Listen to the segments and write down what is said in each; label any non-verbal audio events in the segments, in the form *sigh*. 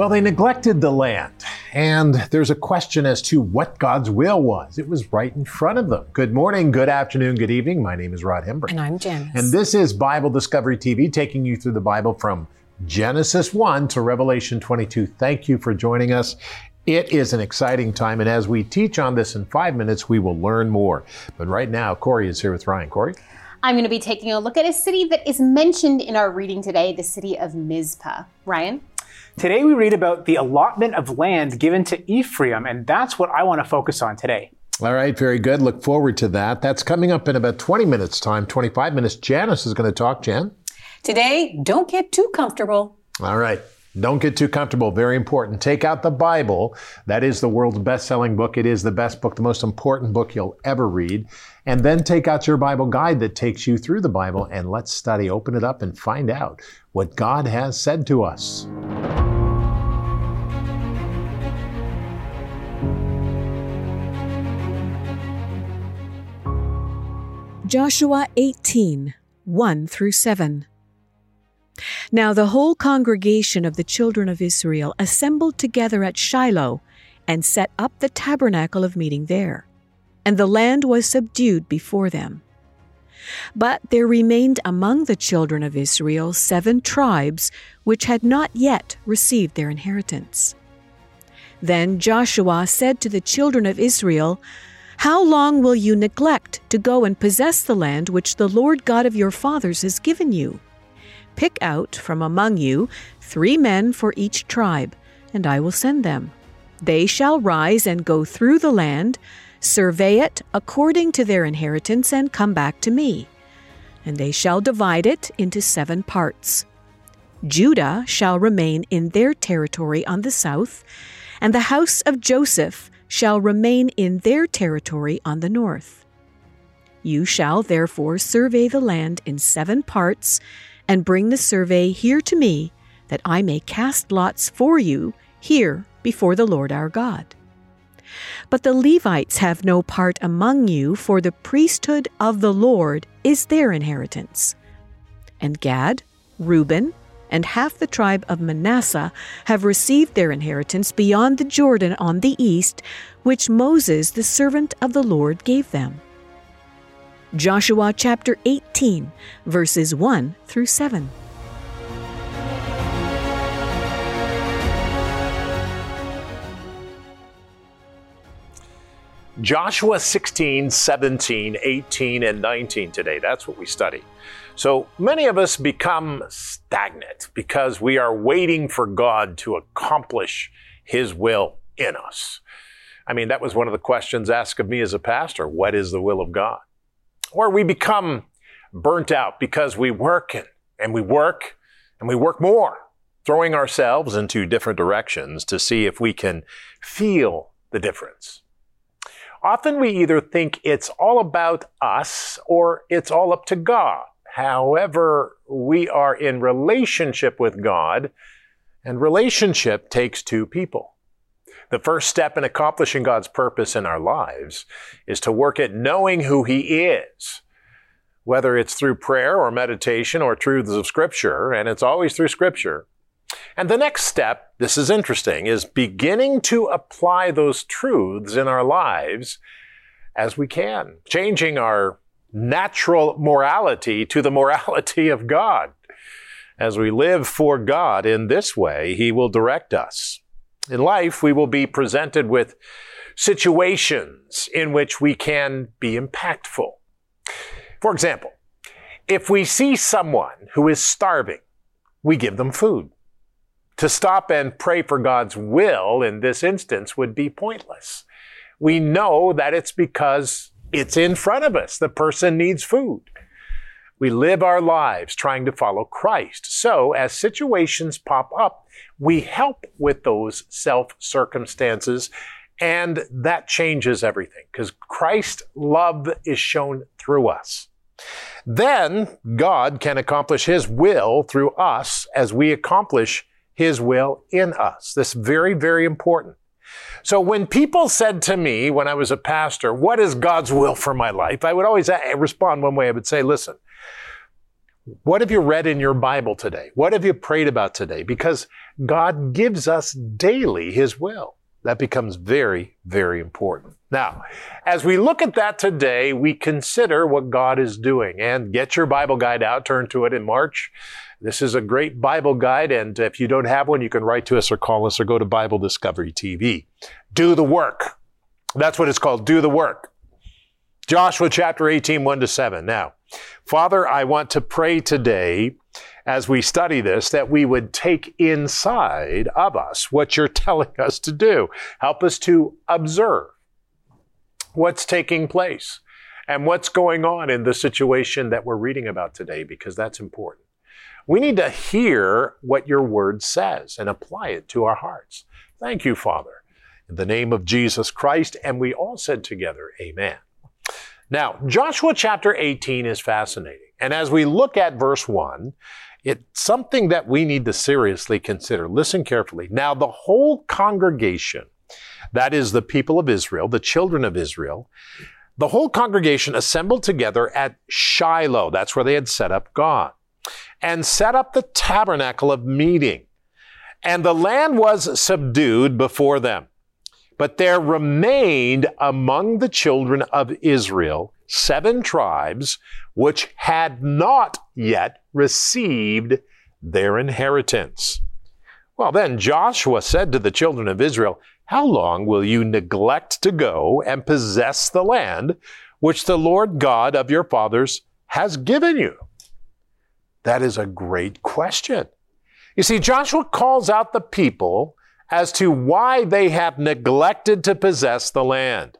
Well, they neglected the land, and there's a question as to what God's will was. It was right in front of them. Good morning, good afternoon, good evening. My name is Rod Hembree. And I'm Janice. And this is Bible Discovery TV, taking you through the Bible from Genesis 1 to Revelation 22. Thank you for joining us. It is an exciting time, and as we teach on this in five minutes, we will learn more. But right now, Corey is here with Ryan. Corey? I'm going to be taking a look at a city that is mentioned in our reading today, the city of Mizpah. Ryan? Today we read about the allotment of land given to Ephraim, and that's what I want to focus on today. All right, very good. Look forward to that. That's coming up in about 20 minutes' time, 25 minutes. Janice is going to talk, Jan. Today, don't get too comfortable. All right. Don't get too comfortable. Very important. Take out the Bible. That is the world's best selling book. It is the best book, the most important book you'll ever read. And then take out your Bible guide that takes you through the Bible and let's study. Open it up and find out what God has said to us. Joshua 18 1 through 7. Now the whole congregation of the children of Israel assembled together at Shiloh and set up the tabernacle of meeting there, and the land was subdued before them. But there remained among the children of Israel seven tribes which had not yet received their inheritance. Then Joshua said to the children of Israel, How long will you neglect to go and possess the land which the Lord God of your fathers has given you? Pick out from among you three men for each tribe, and I will send them. They shall rise and go through the land, survey it according to their inheritance, and come back to me. And they shall divide it into seven parts. Judah shall remain in their territory on the south, and the house of Joseph shall remain in their territory on the north. You shall therefore survey the land in seven parts, and bring the survey here to me, that I may cast lots for you here before the Lord our God. But the Levites have no part among you, for the priesthood of the Lord is their inheritance. And Gad, Reuben, and half the tribe of Manasseh have received their inheritance beyond the Jordan on the east, which Moses, the servant of the Lord, gave them. Joshua chapter 18, verses 1 through 7. Joshua 16, 17, 18, and 19 today. That's what we study. So many of us become stagnant because we are waiting for God to accomplish His will in us. I mean, that was one of the questions asked of me as a pastor. What is the will of God? Or we become burnt out because we work and, and we work and we work more, throwing ourselves into different directions to see if we can feel the difference. Often we either think it's all about us or it's all up to God. However, we are in relationship with God, and relationship takes two people. The first step in accomplishing God's purpose in our lives is to work at knowing who He is, whether it's through prayer or meditation or truths of Scripture, and it's always through Scripture. And the next step, this is interesting, is beginning to apply those truths in our lives as we can, changing our natural morality to the *laughs* morality of God. As we live for God in this way, He will direct us. In life, we will be presented with situations in which we can be impactful. For example, if we see someone who is starving, we give them food. To stop and pray for God's will in this instance would be pointless. We know that it's because it's in front of us. The person needs food. We live our lives trying to follow Christ. So as situations pop up, we help with those self circumstances and that changes everything because Christ's love is shown through us. Then God can accomplish His will through us as we accomplish His will in us. This is very, very important. So when people said to me when I was a pastor, what is God's will for my life? I would always respond one way. I would say, listen, What have you read in your Bible today? What have you prayed about today? Because God gives us daily His will. That becomes very, very important. Now, as we look at that today, we consider what God is doing. And get your Bible guide out, turn to it in March. This is a great Bible guide, and if you don't have one, you can write to us or call us or go to Bible Discovery TV. Do the work. That's what it's called, do the work. Joshua chapter 18, 1 to 7. Now, Father, I want to pray today as we study this that we would take inside of us what you're *laughs* telling us to do. Help us to observe what's taking place and what's going on in the situation that we're reading about today, because that's important. We need to hear what your word says and apply it to our hearts. Thank you, Father. In the name of Jesus Christ, and we all said together, Amen. Now, Joshua chapter 18 is fascinating. And as we look at verse 1, it's something that we need to seriously consider. Listen carefully. Now, the whole congregation, that is the people of Israel, the children of Israel, the whole congregation assembled together at Shiloh. That's where they had set up God and set up the tabernacle of meeting. And the land was subdued before them. But there remained among the children of Israel seven tribes which had not yet received their inheritance. Well, then Joshua said to the children of Israel, How long will you neglect to go and possess the land which the Lord God of your fathers has given you? That is a great question. You see, Joshua calls out the people as to why they have neglected to possess the land.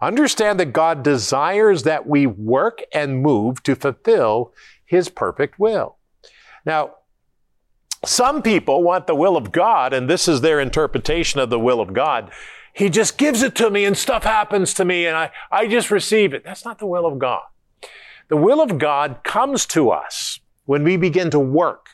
Understand that God desires that we work and move to fulfill His perfect will. Now, some people want the will of God, and this is their interpretation of the will of God. He just gives it to me and stuff happens to me and I, I just receive it. That's not the will of God. The will of God comes to us when we begin to work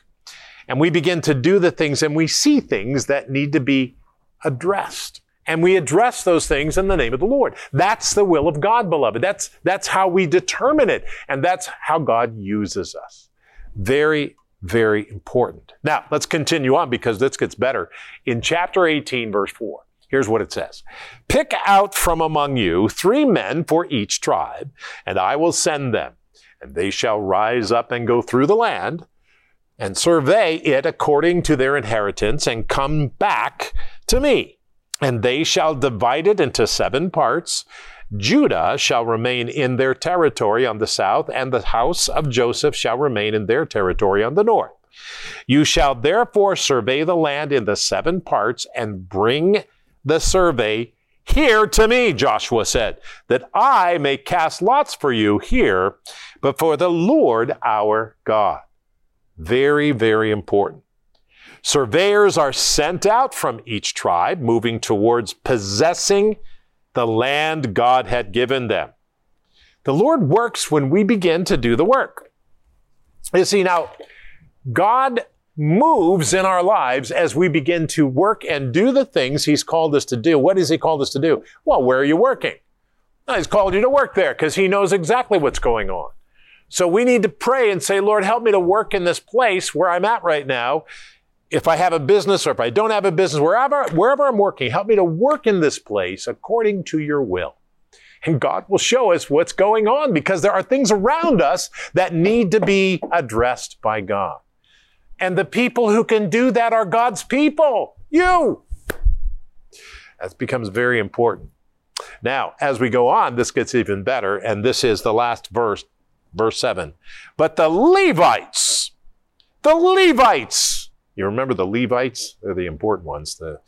and we begin to do the things and we see things that need to be addressed. And we address those things in the name of the Lord. That's the will of God, beloved. That's, that's how we determine it. And that's how God uses us. Very, very important. Now, let's continue on because this gets better. In chapter 18, verse 4, here's what it says. Pick out from among you three men for each tribe, and I will send them and they shall rise up and go through the land and survey it according to their inheritance and come back to me. And they shall divide it into seven parts. Judah shall remain in their territory on the south, and the house of Joseph shall remain in their territory on the north. You shall therefore survey the land in the seven parts and bring the survey here to me, Joshua said, that I may cast lots for you here before the Lord our God. Very, very important. Surveyors are sent out from each tribe, moving towards possessing the land God had given them. The Lord works when we begin to do the work. You see, now, God moves in our lives as we begin to work and do the things He's called us to do. What has He called us to do? Well, where are you working? Well, he's called you to work there because He knows exactly what's going on. So we need to pray and say, Lord, help me to work in this place where I'm at right now. If I have a business or if I don't have a business, wherever, wherever I'm working, help me to work in this place according to your will. And God will show us what's going on because there are things around us that need to be addressed by God. And the people who can do that are God's people. You. That becomes very important. Now, as we go on, this gets even better, and this is the last verse, verse 7. But the Levites, the Levites, you remember the Levites? They're the important ones, the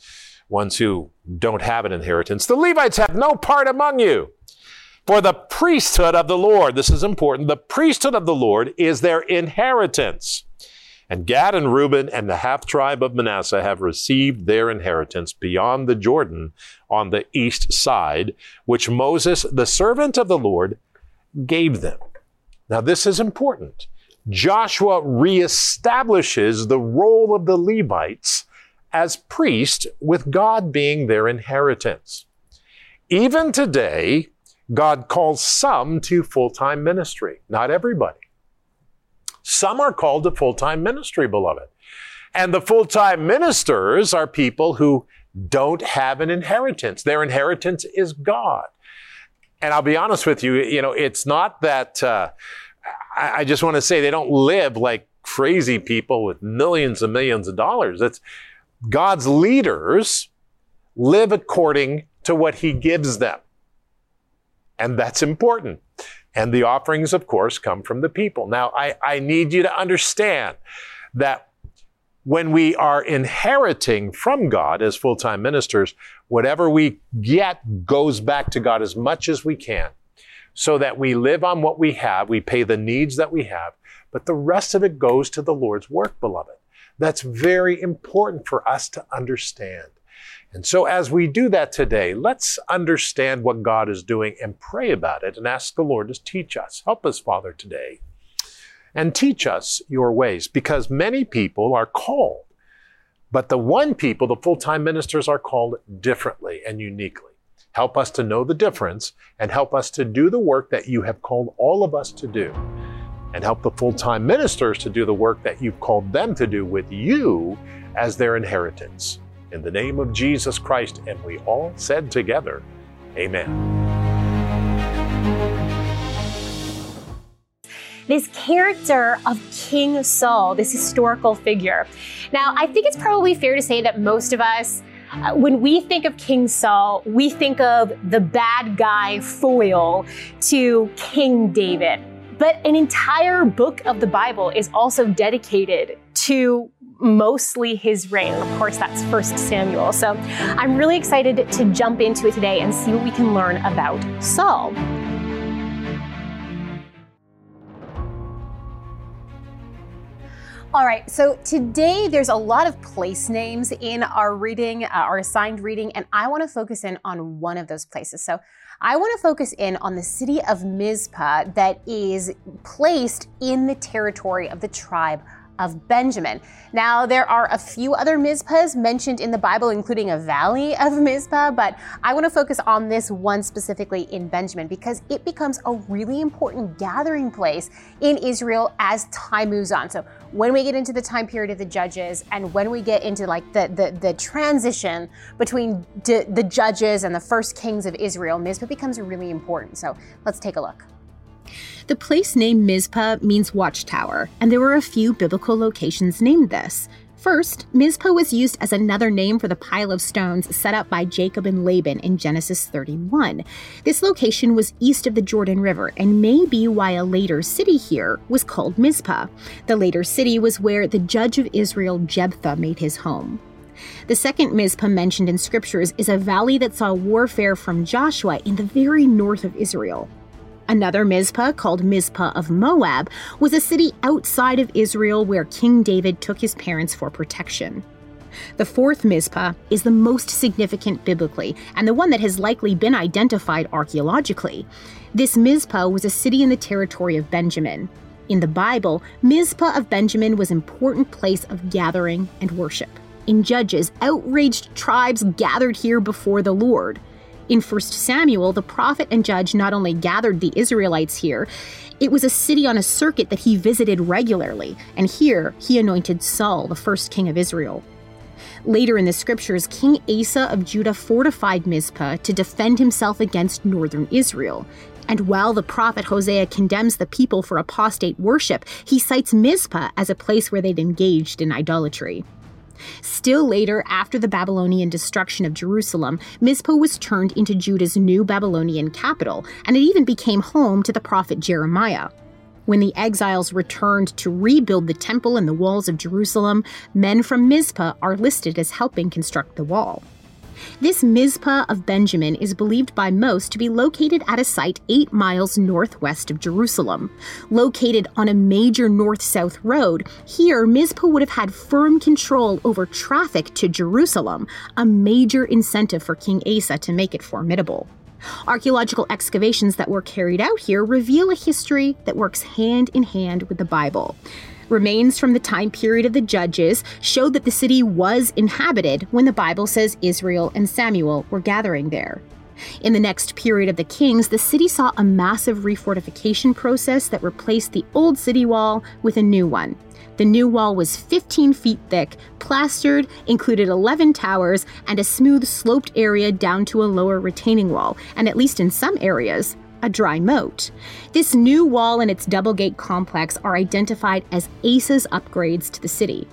ones who don't have an inheritance. The Levites have no part among you. For the priesthood of the Lord, this is important, the priesthood of the Lord is their inheritance. And Gad and Reuben and the half tribe of Manasseh have received their inheritance beyond the Jordan on the east side, which Moses, the servant of the Lord, gave them. Now, this is important. Joshua reestablishes the role of the Levites as priests, with God being their inheritance. Even today, God calls some to full time ministry, not everybody. Some are called to full time ministry, beloved. And the full time ministers are people who don't have an inheritance. Their inheritance is God. And I'll be honest with you, you know, it's not that, uh, I, I just want to say they don't live like crazy people with millions and millions of dollars. It's God's leaders live according to what he gives them. And that's important. And the offerings, of course, come from the people. Now, I, I need you to understand that when we are inheriting from God as full time ministers, whatever we get goes back to God as much as we can so that we live on what we have, we pay the needs that we have, but the rest of it goes to the Lord's work, beloved. That's very important for us to understand. And so, as we do that today, let's understand what God is doing and pray about it and ask the Lord to teach us. Help us, Father, today and teach us your ways because many people are called, but the one people, the full time ministers, are called differently and uniquely. Help us to know the difference and help us to do the work that you have called all of us to do. And help the full time ministers to do the work that you've called them to do with you as their inheritance. In the name of Jesus Christ, and we all said together, Amen. this character of King Saul, this historical figure. Now, I think it's probably fair to say that most of us, Uh, when we think of King Saul, we think of the bad guy foil to King David. But an entire book of the Bible is also dedicated to mostly his reign. Of course, that's First Samuel. So I'm really excited to jump into it today and see what we can learn about Saul. All right, so today there's a lot of place names in our reading, uh, our assigned reading, and I want to focus in on one of those places. So I want to focus in on the city of Mizpah that is placed in the territory of the tribe of Benjamin. Now, there are a few other Mizpahs mentioned in the Bible, including a valley of *laughs* Mizpah, but I want to focus on this one specifically in Benjamin because it becomes a really important gathering place in Israel as time moves on. So, when we get into the time period of the judges and when we get into like the, the, the transition between d- the judges and the first kings of Israel, Mizpah becomes really important. So, let's take a look. The place name Mizpah means watchtower, and there were a few biblical locations named this. First, Mizpah was used as another name for the pile of stones set up by Jacob and Laban in Genesis 31. This location was east of the Jordan River and may be why a later city here was called Mizpah. The later city was where the judge of Israel Jephthah made his home. The second Mizpah mentioned in scriptures is a valley that saw warfare from Joshua in the very north of Israel. Another Mizpah, called Mizpah of Moab, was a city outside of Israel where King David took his parents for protection. The fourth Mizpah is the most significant biblically, and the one that has likely been identified archaeologically. This Mizpah was a city in the territory of Benjamin. In the Bible, Mizpah of Benjamin was an important place of gathering and worship. In Judges, outraged tribes gathered here before the Lord. In 1 Samuel, the prophet and judge not only gathered the Israelites here, it was a city on a circuit that he visited regularly, and here he anointed Saul, the first king of Israel. Later in the scriptures, King Asa of Judah fortified Mizpah to defend himself against northern Israel. And while the prophet Hosea condemns the people for apostate worship, he cites Mizpah as a place where they'd engaged in idolatry. Still later, after the Babylonian destruction of Jerusalem, Mizpah was turned into Judah's new Babylonian capital, and it even became home to the prophet Jeremiah. When the exiles returned to rebuild the temple and the walls of Jerusalem, men from Mizpah are listed as helping construct the wall. This Mizpah of Benjamin is believed by most to be located at a site eight miles northwest of Jerusalem. Located on a major north south road, here Mizpah would have had firm control over traffic to Jerusalem, a major incentive for King Asa to make it formidable. Archaeological excavations that were carried out here reveal a history that works hand in hand with the Bible. Remains from the time period of the judges showed that the city was inhabited when the Bible says Israel and Samuel were gathering there. In the next period of the kings, the city saw a massive refortification process that replaced the old city wall with a new one. The new wall was 15 feet thick, plastered, included 11 towers, and a smooth sloped area down to a lower retaining wall, and at least in some areas, a dry moat. This new wall and its double gate complex are identified as Asa's upgrades to the city.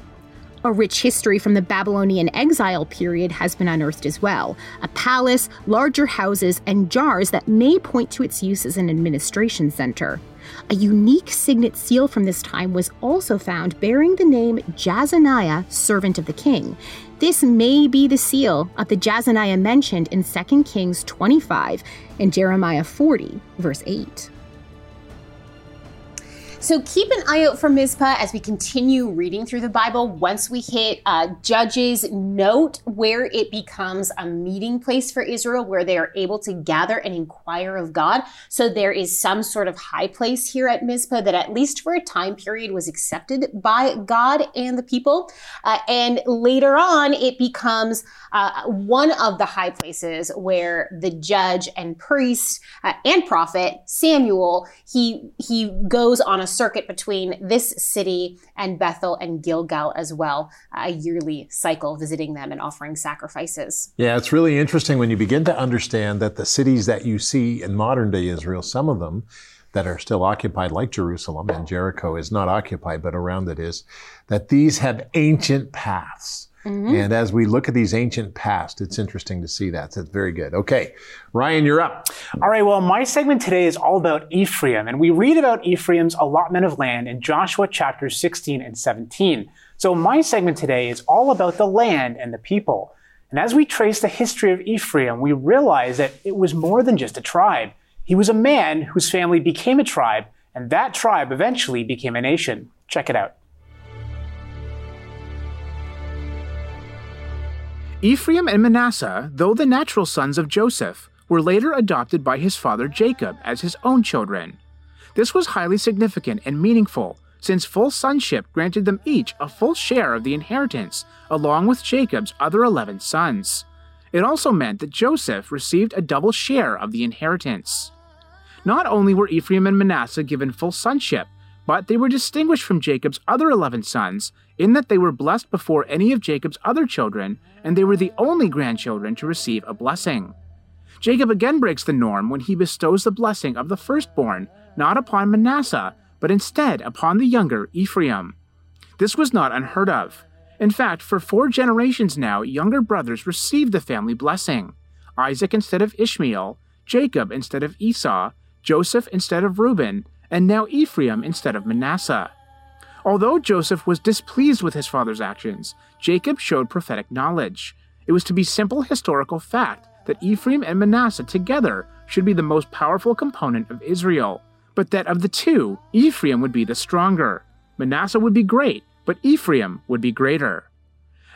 A rich history from the Babylonian exile period has been unearthed as well a palace, larger houses, and jars that may point to its use as an administration center. A unique signet seal from this time was also found bearing the name Jaazaniah, servant of the king. This may be the seal of the Jaazaniah mentioned in 2 Kings 25 and Jeremiah 40, verse 8. So keep an eye out for Mizpah as we continue reading through the Bible. Once we hit uh, Judges, note where it becomes a meeting place for Israel, where they are able to gather and inquire of God. So there is some sort of high place here at Mizpah that, at least for a time period, was accepted by God and the people. Uh, and later on, it becomes uh, one of the high places where the judge and priest uh, and prophet Samuel he he goes on a circuit between this city and Bethel and Gilgal as well, a yearly cycle visiting them and offering sacrifices. Yeah, it's really interesting when you begin to understand that the cities that you see in modern day Israel, some of them that are still occupied, like Jerusalem, and Jericho is not occupied, but around it is, that these have ancient paths. Mm-hmm. And as we look at these ancient past, it's interesting to see that. That's very good. Okay. Ryan, you're up. All right. Well, my segment today is all about Ephraim. And we read about Ephraim's allotment of land in Joshua chapters 16 and 17. So my segment today is all about the land and the people. And as we trace the history of Ephraim, we realize that it was more than just a tribe. He was a man whose family became a tribe, and that tribe eventually became a nation. Check it out. Ephraim and Manasseh, though the natural sons of Joseph, were later adopted by his father Jacob as his own children. This was highly significant and meaningful, since full sonship granted them each a full share of the inheritance, along with Jacob's other 11 sons. It also meant that Joseph received a double share of the inheritance. Not only were Ephraim and Manasseh given full sonship, but they were distinguished from Jacob's other 11 sons in that they were blessed before any of Jacob's other children, and they were the only grandchildren to receive a blessing. Jacob again breaks the norm when he bestows the blessing of the firstborn not upon Manasseh, but instead upon the younger Ephraim. This was not unheard of. In fact, for four generations now, younger brothers received the family blessing Isaac instead of Ishmael, Jacob instead of Esau, Joseph instead of Reuben, and now Ephraim instead of Manasseh. Although Joseph was displeased with his father's actions, Jacob showed prophetic knowledge. It was to be simple historical fact that Ephraim and Manasseh together should be the most powerful component of Israel, but that of the two, Ephraim would be the stronger. Manasseh would be great, but Ephraim would be greater.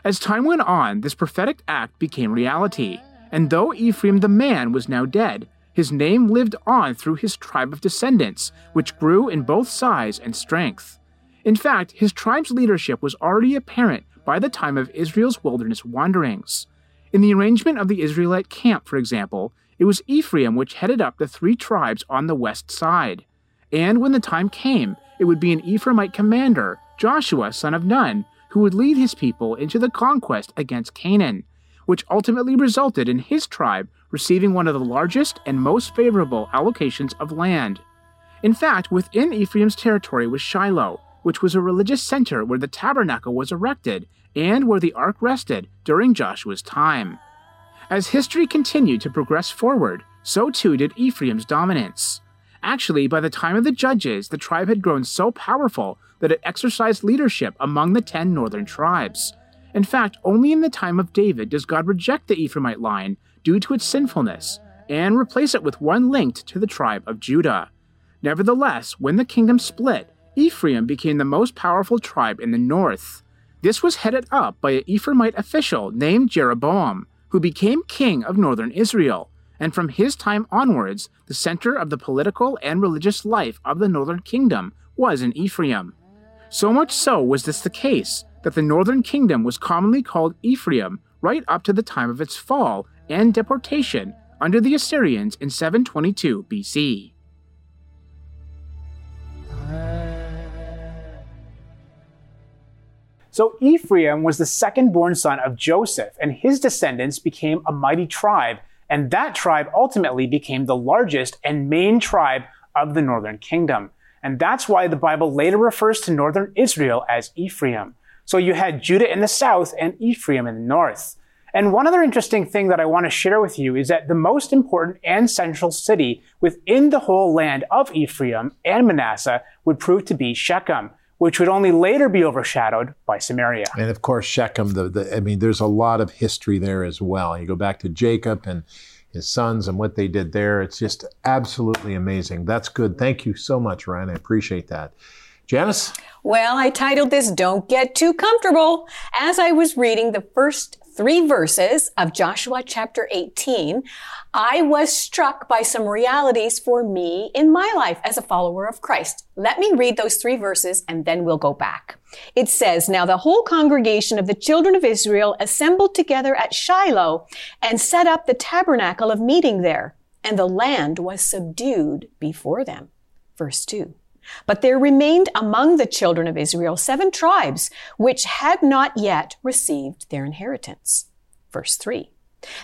As time went on, this prophetic act became reality, and though Ephraim the man was now dead, his name lived on through his tribe of descendants, which grew in both size and strength. In fact, his tribe's leadership was already apparent by the time of Israel's wilderness wanderings. In the arrangement of the Israelite camp, for example, it was Ephraim which headed up the three tribes on the west side. And when the time came, it would be an Ephraimite commander, Joshua, son of Nun, who would lead his people into the conquest against Canaan, which ultimately resulted in his tribe receiving one of the largest and most favorable allocations of land. In fact, within Ephraim's territory was Shiloh, which was a religious center where the tabernacle was erected and where the ark rested during Joshua's time. As history continued to progress forward, so too did Ephraim's dominance. Actually, by the time of the judges, the tribe had grown so powerful that it exercised leadership among the ten northern tribes. In fact, only in the time of David does God reject the Ephraimite line due to its sinfulness and replace it with one linked to the tribe of Judah. Nevertheless, when the kingdom split, Ephraim became the most powerful tribe in the north. This was headed up by an Ephraimite official named Jeroboam, who became king of northern Israel, and from his time onwards, the center of the political and religious life of the northern kingdom was in Ephraim. So much so was this the case that the northern kingdom was commonly called Ephraim right up to the time of its fall and deportation under the Assyrians in 722 BC. So Ephraim was the second born son of Joseph, and his descendants became a mighty tribe, and that tribe ultimately became the largest and main tribe of the northern kingdom. And that's why the Bible later refers to northern Israel as Ephraim. So you had Judah in the south and Ephraim in the north. And one other interesting thing that I want to share with you is that the most important and central city within the whole land of Ephraim and Manasseh would prove to be Shechem which would only later be overshadowed by Samaria. And of course, Shechem, the, the, I mean, there's a lot of history there as well. You go back to Jacob and his sons and what they did there. It's just absolutely amazing. That's good. Thank you so much, Ryan. I appreciate that. Janice? Well, I titled this Don't Get Too Comfortable as I was reading the first three verses of Joshua chapter 18, I was struck by some realities for me in my life as a follower of Christ. Let me read those three verses and then we'll go back. It says, Now the whole congregation of the children of Israel assembled together at Shiloh and set up the tabernacle of meeting there, and the land was subdued before them. Verse 2. But there remained among the children of Israel seven tribes which had not yet received their inheritance. Verse 3.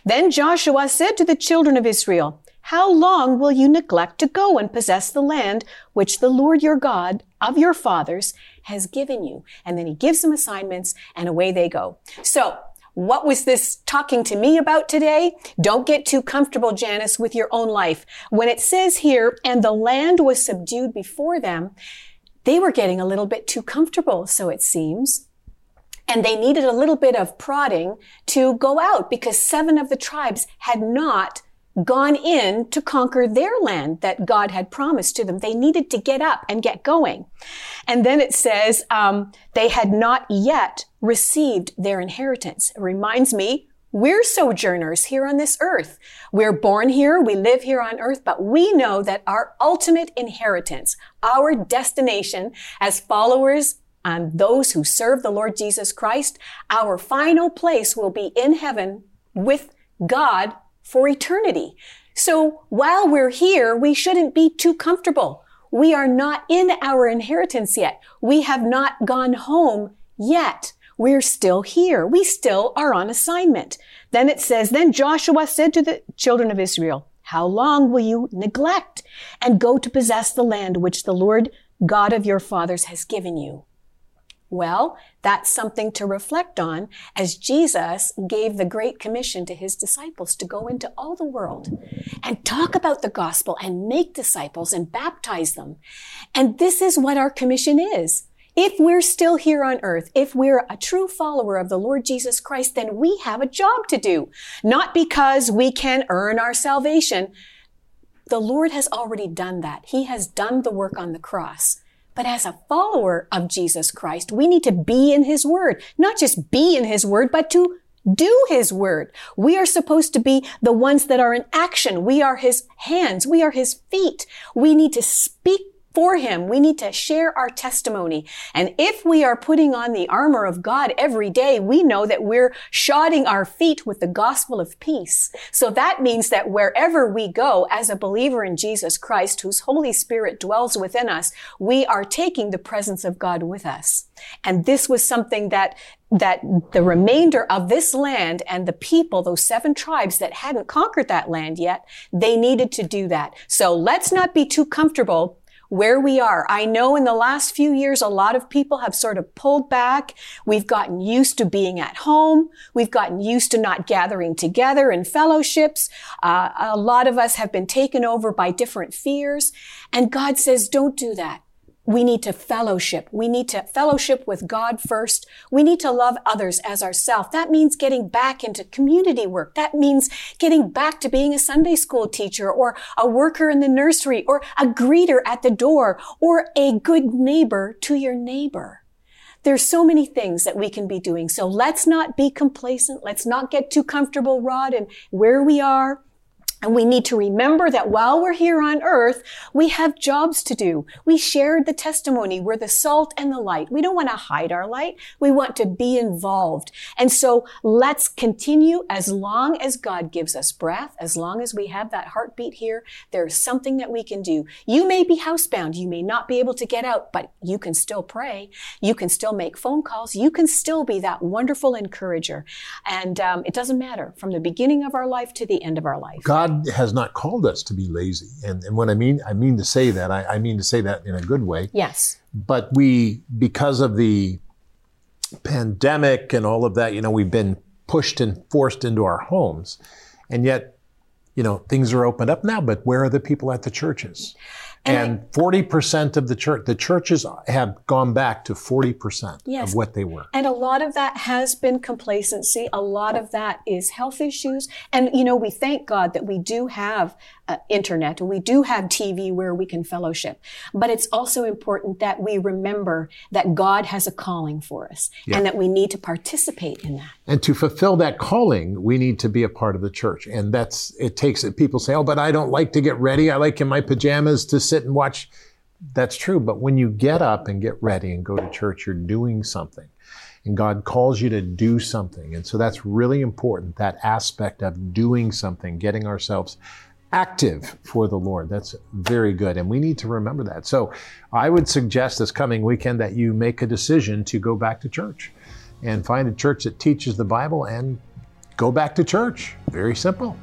Then Joshua said to the children of Israel, How long will you neglect to go and possess the land which the Lord your God of your fathers has given you? And then he gives them assignments and away they go. So what was this talking to me about today? Don't get too comfortable, Janice, with your own life. When it says here, and the land was subdued before them, they were getting a little bit too comfortable, so it seems. And they needed a little bit of prodding to go out because seven of the tribes had not gone in to conquer their land that God had promised to them. They needed to get up and get going. And then it says um, they had not yet received their inheritance. It reminds me we're sojourners here on this earth. We're born here, we live here on earth, but we know that our ultimate inheritance, our destination as followers and those who serve the Lord Jesus Christ, our final place will be in heaven with God for eternity. So while we're here, we shouldn't be too comfortable. We are not in our inheritance yet. We have not gone home yet. We're still here. We still are on assignment. Then it says, Then Joshua said to the children of Israel, How long will you neglect and go to possess the land which the Lord God of your fathers has given you? Well, that's something to reflect on as Jesus gave the Great Commission to his disciples to go into all the world and talk about the gospel and make disciples and baptize them. And this is what our commission is. If we're still here on earth, if we're a true follower of the Lord Jesus Christ, then we have a job to do. Not because we can earn our salvation. The Lord has already done that. He has done the work on the cross. But as a follower of Jesus Christ, we need to be in His Word. Not just be in His Word, but to do His Word. We are supposed to be the ones that are in action. We are His hands. We are His feet. We need to speak for him. We need to share our testimony. And if we are putting on the armor of God every day, we know that we're shodding our feet with the gospel of peace. So that means that wherever we go as a believer in Jesus Christ, whose Holy Spirit dwells within us, we are taking the presence of God with us. And this was something that that the remainder of this land and the people, those seven tribes that hadn't conquered that land yet, they needed to do that. So let's not be too comfortable where we are. I know in the last few years, a lot of people have sort of pulled back. We've gotten used to being at home. We've gotten used to not gathering together in fellowships. Uh, a lot of us have been taken over by different fears. And God says, don't do that we need to fellowship. We need to fellowship with God first. We need to love others as ourselves. That means getting back into community work. That means getting back to being a Sunday school teacher or a worker in the nursery or a greeter at the door or a good neighbor to your neighbor. There's so many things that we can be doing. So let's not be complacent. Let's not get too comfortable, Rod, and where we are. And we need to remember that while we're here on earth, we have jobs to do. We shared the testimony. We're the salt and the light. We don't want to hide our light. We want to be involved. And so let's continue as long as God gives us breath, as long as we have that heartbeat here, there's something that we can do. You may be housebound. You may not be able to get out, but you can still pray. You can still make phone calls. You can still be that wonderful encourager. And um, it doesn't matter from the beginning of our life to the end of our life. God God has not called us to be lazy. And, and what I mean, I mean to say that, I, I mean to say that in a good way. Yes. But we, because of the pandemic and all of that, you know, we've been pushed and forced into our homes. And yet, you know, things are opened up now, but where are the people at the churches? And, and 40% of the church, the churches have gone back to 40% yes. of what they were. And a lot of that has been complacency. A lot of that is health issues. And, you know, we thank God that we do have uh, internet we do have TV where we can fellowship. But it's also important that we remember that God has a calling for us yeah. and that we need to participate in that. And to fulfill that calling, we need to be a part of the church. And that's, it takes it. People say, oh, but I don't like to get ready. I like in my pajamas to sit and watch. That's true. But when you get up and get ready and go to church, you're doing something and God calls you to do something. And so that's really important, that aspect of doing something, getting ourselves active for the Lord. That's very good. And we need to remember that. So I would suggest this coming weekend that you make a decision to go back to church and find a church that teaches the Bible and go back to church. Very simple.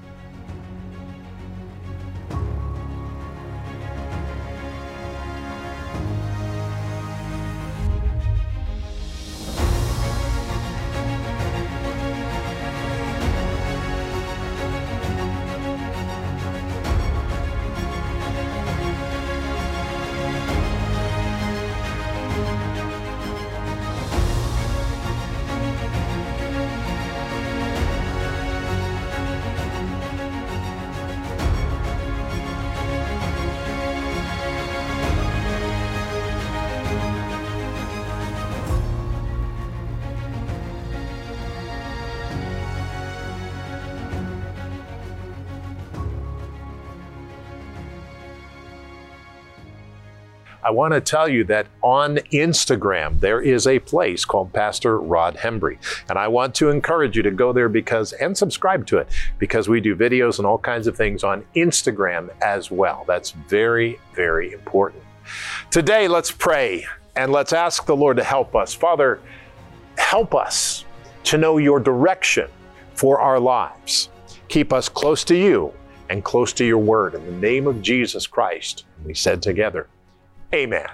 I want to tell you that on Instagram, there is a place called Pastor Rod Hembree. And I want to encourage you to go there because, and subscribe to it, because we do videos and all kinds of things on Instagram as well. That's very, very important. Today, let's pray and let's ask the Lord to help us. Father, help us to know your direction for our lives. Keep us close to you and close to your word. In the name of Jesus Christ, we said together, Amen.